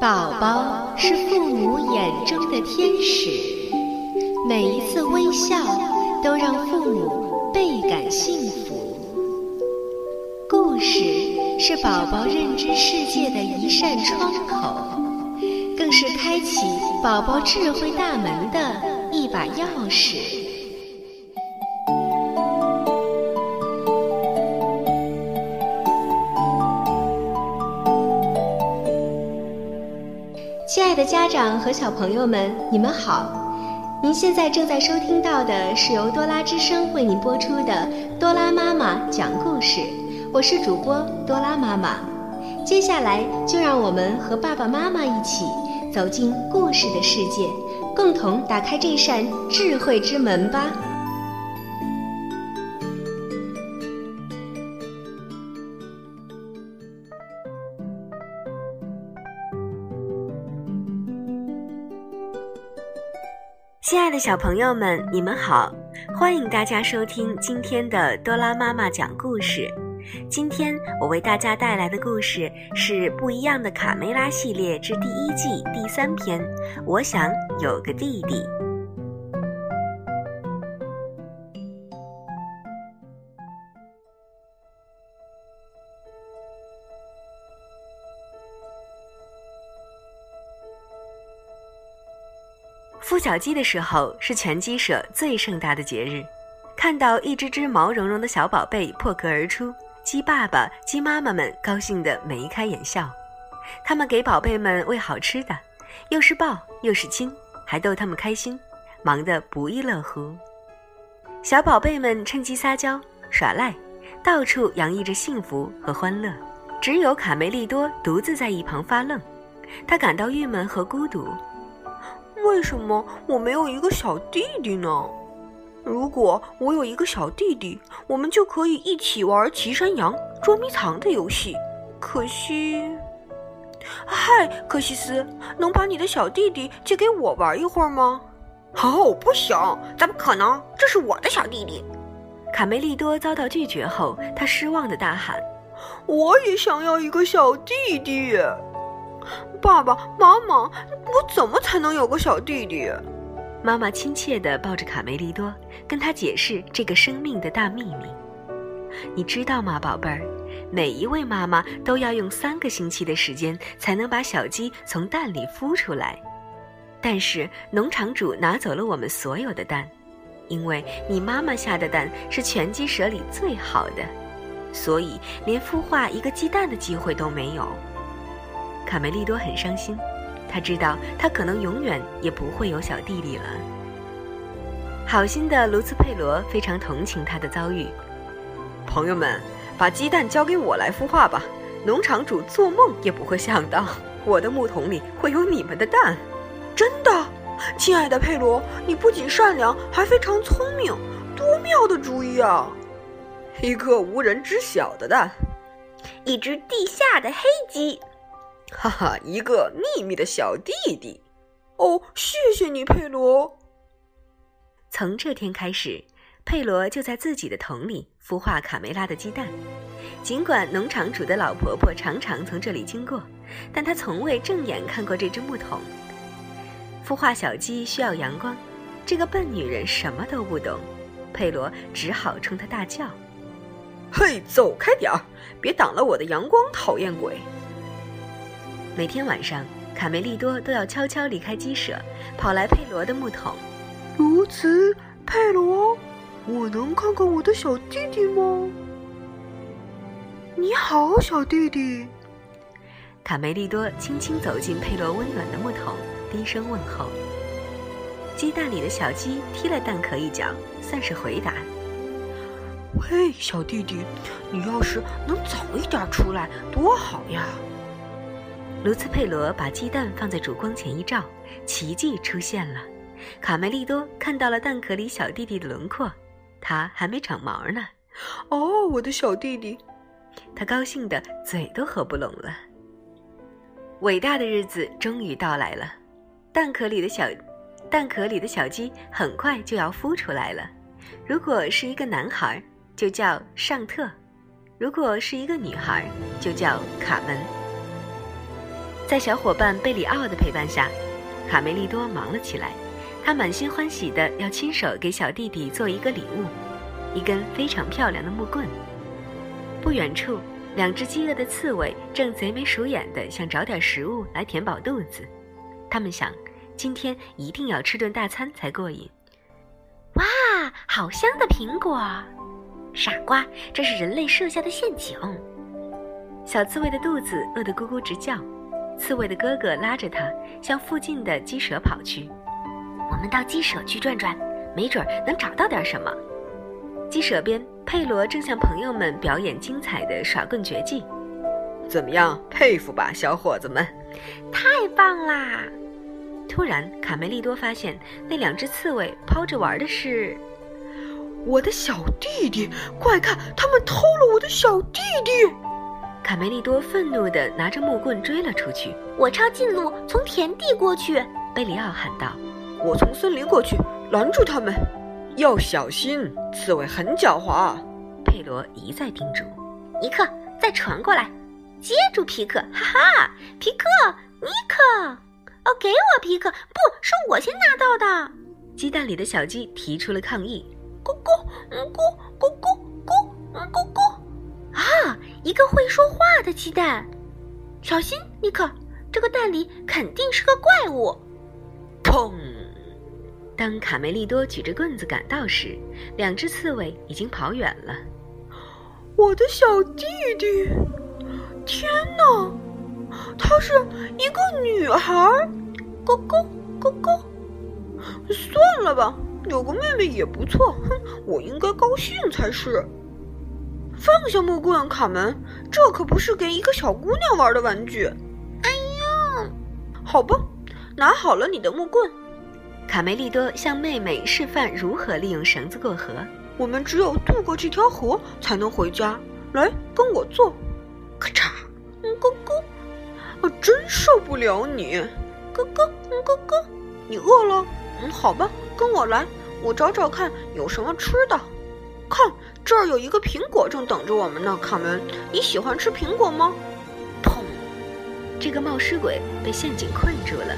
宝宝是父母眼中的天使，每一次微笑都让父母倍感幸福。故事是宝宝认知世界的一扇窗口，更是开启宝宝智慧大门的一把钥匙。家长和小朋友们，你们好！您现在正在收听到的是由多拉之声为您播出的《多拉妈妈讲故事》，我是主播多拉妈妈。接下来就让我们和爸爸妈妈一起走进故事的世界，共同打开这扇智慧之门吧。亲爱的小朋友们，你们好！欢迎大家收听今天的多拉妈妈讲故事。今天我为大家带来的故事是《不一样的卡梅拉》系列之第一季第三篇。我想有个弟弟。小鸡的时候是全鸡舍最盛大的节日，看到一只只毛茸茸的小宝贝破壳而出，鸡爸爸、鸡妈妈们高兴得眉开眼笑。他们给宝贝们喂好吃的，又是抱又是亲，还逗他们开心，忙得不亦乐乎。小宝贝们趁机撒娇耍赖，到处洋溢着幸福和欢乐。只有卡梅利多独自在一旁发愣，他感到郁闷和孤独。为什么我没有一个小弟弟呢？如果我有一个小弟弟，我们就可以一起玩骑山羊、捉迷藏的游戏。可惜，嗨，科西斯，能把你的小弟弟借给我玩一会儿吗？哦，不行，怎么可能？这是我的小弟弟。卡梅利多遭到拒绝后，他失望的大喊：“我也想要一个小弟弟。”爸爸妈妈，我怎么才能有个小弟弟？妈妈亲切地抱着卡梅利多，跟他解释这个生命的大秘密。你知道吗，宝贝儿？每一位妈妈都要用三个星期的时间才能把小鸡从蛋里孵出来。但是农场主拿走了我们所有的蛋，因为你妈妈下的蛋是全鸡舍里最好的，所以连孵化一个鸡蛋的机会都没有。卡梅利多很伤心，他知道他可能永远也不会有小弟弟了。好心的卢茨佩罗非常同情他的遭遇。朋友们，把鸡蛋交给我来孵化吧！农场主做梦也不会想到，我的木桶里会有你们的蛋。真的，亲爱的佩罗，你不仅善良，还非常聪明，多妙的主意啊！一个无人知晓的蛋，一只地下的黑鸡。哈哈，一个秘密的小弟弟。哦，谢谢你，佩罗。从这天开始，佩罗就在自己的桶里孵化卡梅拉的鸡蛋。尽管农场主的老婆婆常常从这里经过，但她从未正眼看过这只木桶。孵化小鸡需要阳光，这个笨女人什么都不懂。佩罗只好冲她大叫：“嘿，走开点儿，别挡了我的阳光，讨厌鬼！”每天晚上，卡梅利多都要悄悄离开鸡舍，跑来佩罗的木桶。如此，佩罗，我能看看我的小弟弟吗？你好，小弟弟。卡梅利多轻轻走进佩罗温暖的木桶，低声问候。鸡蛋里的小鸡踢了蛋壳一脚，算是回答。喂，小弟弟，你要是能早一点出来，多好呀！卢茨佩罗把鸡蛋放在烛光前一照，奇迹出现了。卡梅利多看到了蛋壳里小弟弟的轮廓，他还没长毛呢。哦，我的小弟弟！他高兴的嘴都合不拢了。伟大的日子终于到来了，蛋壳里的小蛋壳里的小鸡很快就要孵出来了。如果是一个男孩，就叫尚特；如果是一个女孩，就叫卡门。在小伙伴贝里奥的陪伴下，卡梅利多忙了起来。他满心欢喜的要亲手给小弟弟做一个礼物，一根非常漂亮的木棍。不远处，两只饥饿的刺猬正贼眉鼠眼的想找点食物来填饱肚子。他们想，今天一定要吃顿大餐才过瘾。哇，好香的苹果！傻瓜，这是人类设下的陷阱。小刺猬的肚子饿得咕咕直叫，刺猬的哥哥拉着他向附近的鸡舍跑去。我们到鸡舍去转转，没准能找到点什么。鸡舍边，佩罗正向朋友们表演精彩的耍棍绝技。怎么样，佩服吧，小伙子们！太棒啦！突然，卡梅利多发现那两只刺猬抛着玩的是我的小弟弟。快看，他们偷了我的小弟弟！卡梅利多愤怒地拿着木棍追了出去。我抄近路，从田地过去。贝里奥喊道：“我从森林过去，拦住他们，要小心，刺猬很狡猾。”佩罗一再叮嘱。尼克，再传过来，接住皮克！哈哈，皮克，尼克，哦，给我皮克！不是我先拿到的。鸡蛋里的小鸡提出了抗议。咕咕，咕咕咕咕咕咕。啊，一个会说话的鸡蛋！小心，尼克，这个蛋里肯定是个怪物。砰！当卡梅利多举着棍子赶到时，两只刺猬已经跑远了。我的小弟弟！天哪，她是一个女孩！咕咕咕咕。算了吧，有个妹妹也不错。哼，我应该高兴才是。放下木棍，卡门，这可不是给一个小姑娘玩的玩具。哎呀，好吧，拿好了你的木棍。卡梅利多向妹妹示范如何利用绳子过河。我们只有渡过这条河才能回家。来，跟我做。咔嚓，咕咕，我真受不了你。咕咕咕咕，你饿了？嗯，好吧，跟我来，我找找看有什么吃的。看。这儿有一个苹果正等着我们呢，卡门，你喜欢吃苹果吗？砰！这个冒失鬼被陷阱困住了，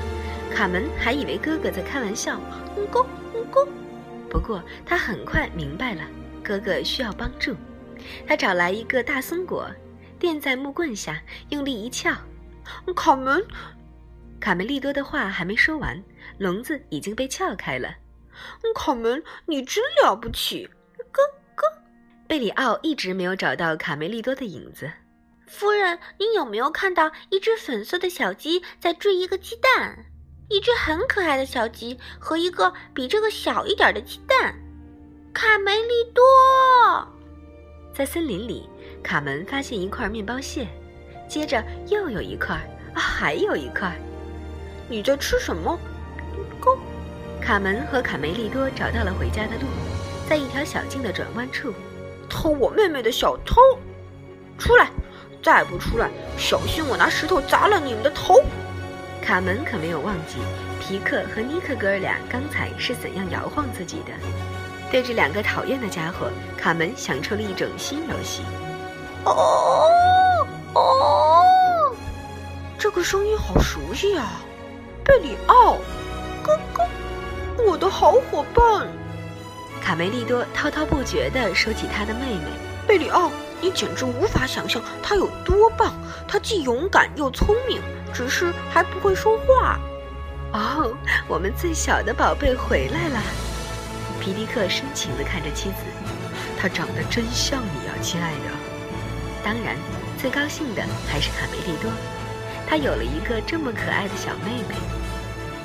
卡门还以为哥哥在开玩笑。嗯咕嗯咕。不过他很快明白了，哥哥需要帮助。他找来一个大松果，垫在木棍下，用力一撬。卡门，卡梅利多的话还没说完，笼子已经被撬开了。卡门，你真了不起。贝里奥一直没有找到卡梅利多的影子。夫人，您有没有看到一只粉色的小鸡在追一个鸡蛋？一只很可爱的小鸡和一个比这个小一点的鸡蛋。卡梅利多，在森林里，卡门发现一块面包屑，接着又有一块，啊，还有一块。你在吃什么？咕。卡门和卡梅利多找到了回家的路，在一条小径的转弯处。偷我妹妹的小偷，出来！再不出来，小心我拿石头砸了你们的头！卡门可没有忘记皮克和尼克哥俩刚才是怎样摇晃自己的。对这两个讨厌的家伙，卡门想出了一种新游戏。哦哦，这个声音好熟悉啊！贝里奥，哥哥，我的好伙伴。卡梅利多滔滔不绝地说起他的妹妹贝里奥，你简直无法想象她有多棒！她既勇敢又聪明，只是还不会说话。哦，我们最小的宝贝回来了！皮迪克深情地看着妻子，她长得真像你啊，亲爱的。当然，最高兴的还是卡梅利多，他有了一个这么可爱的小妹妹。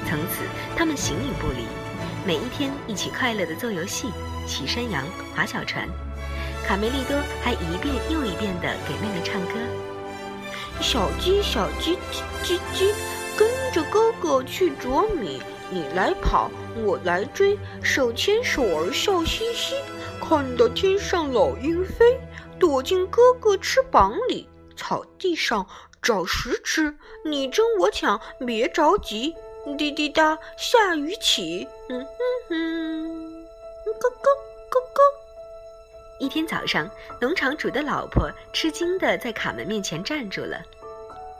从此，他们形影不离。每一天一起快乐的做游戏、骑山羊、划小船，卡梅利多还一遍又一遍的给妹妹唱歌。小鸡小鸡叽叽叽，跟着哥哥去啄米，你来跑，我来追，手牵手儿笑嘻嘻，看到天上老鹰飞，躲进哥哥翅膀里，草地上找食吃，你争我抢，别着急。滴滴答，下雨起。嗯哼哼，咕咕咕咕。一天早上，农场主的老婆吃惊的在卡门面前站住了。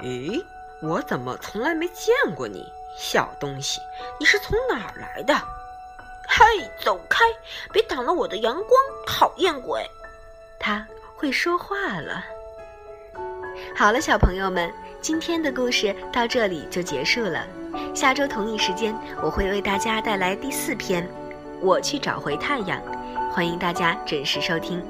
咦，我怎么从来没见过你，小东西？你是从哪儿来的？嘿，走开！别挡了我的阳光，讨厌鬼！他会说话了。好了，小朋友们，今天的故事到这里就结束了。下周同一时间，我会为大家带来第四篇《我去找回太阳》，欢迎大家准时收听。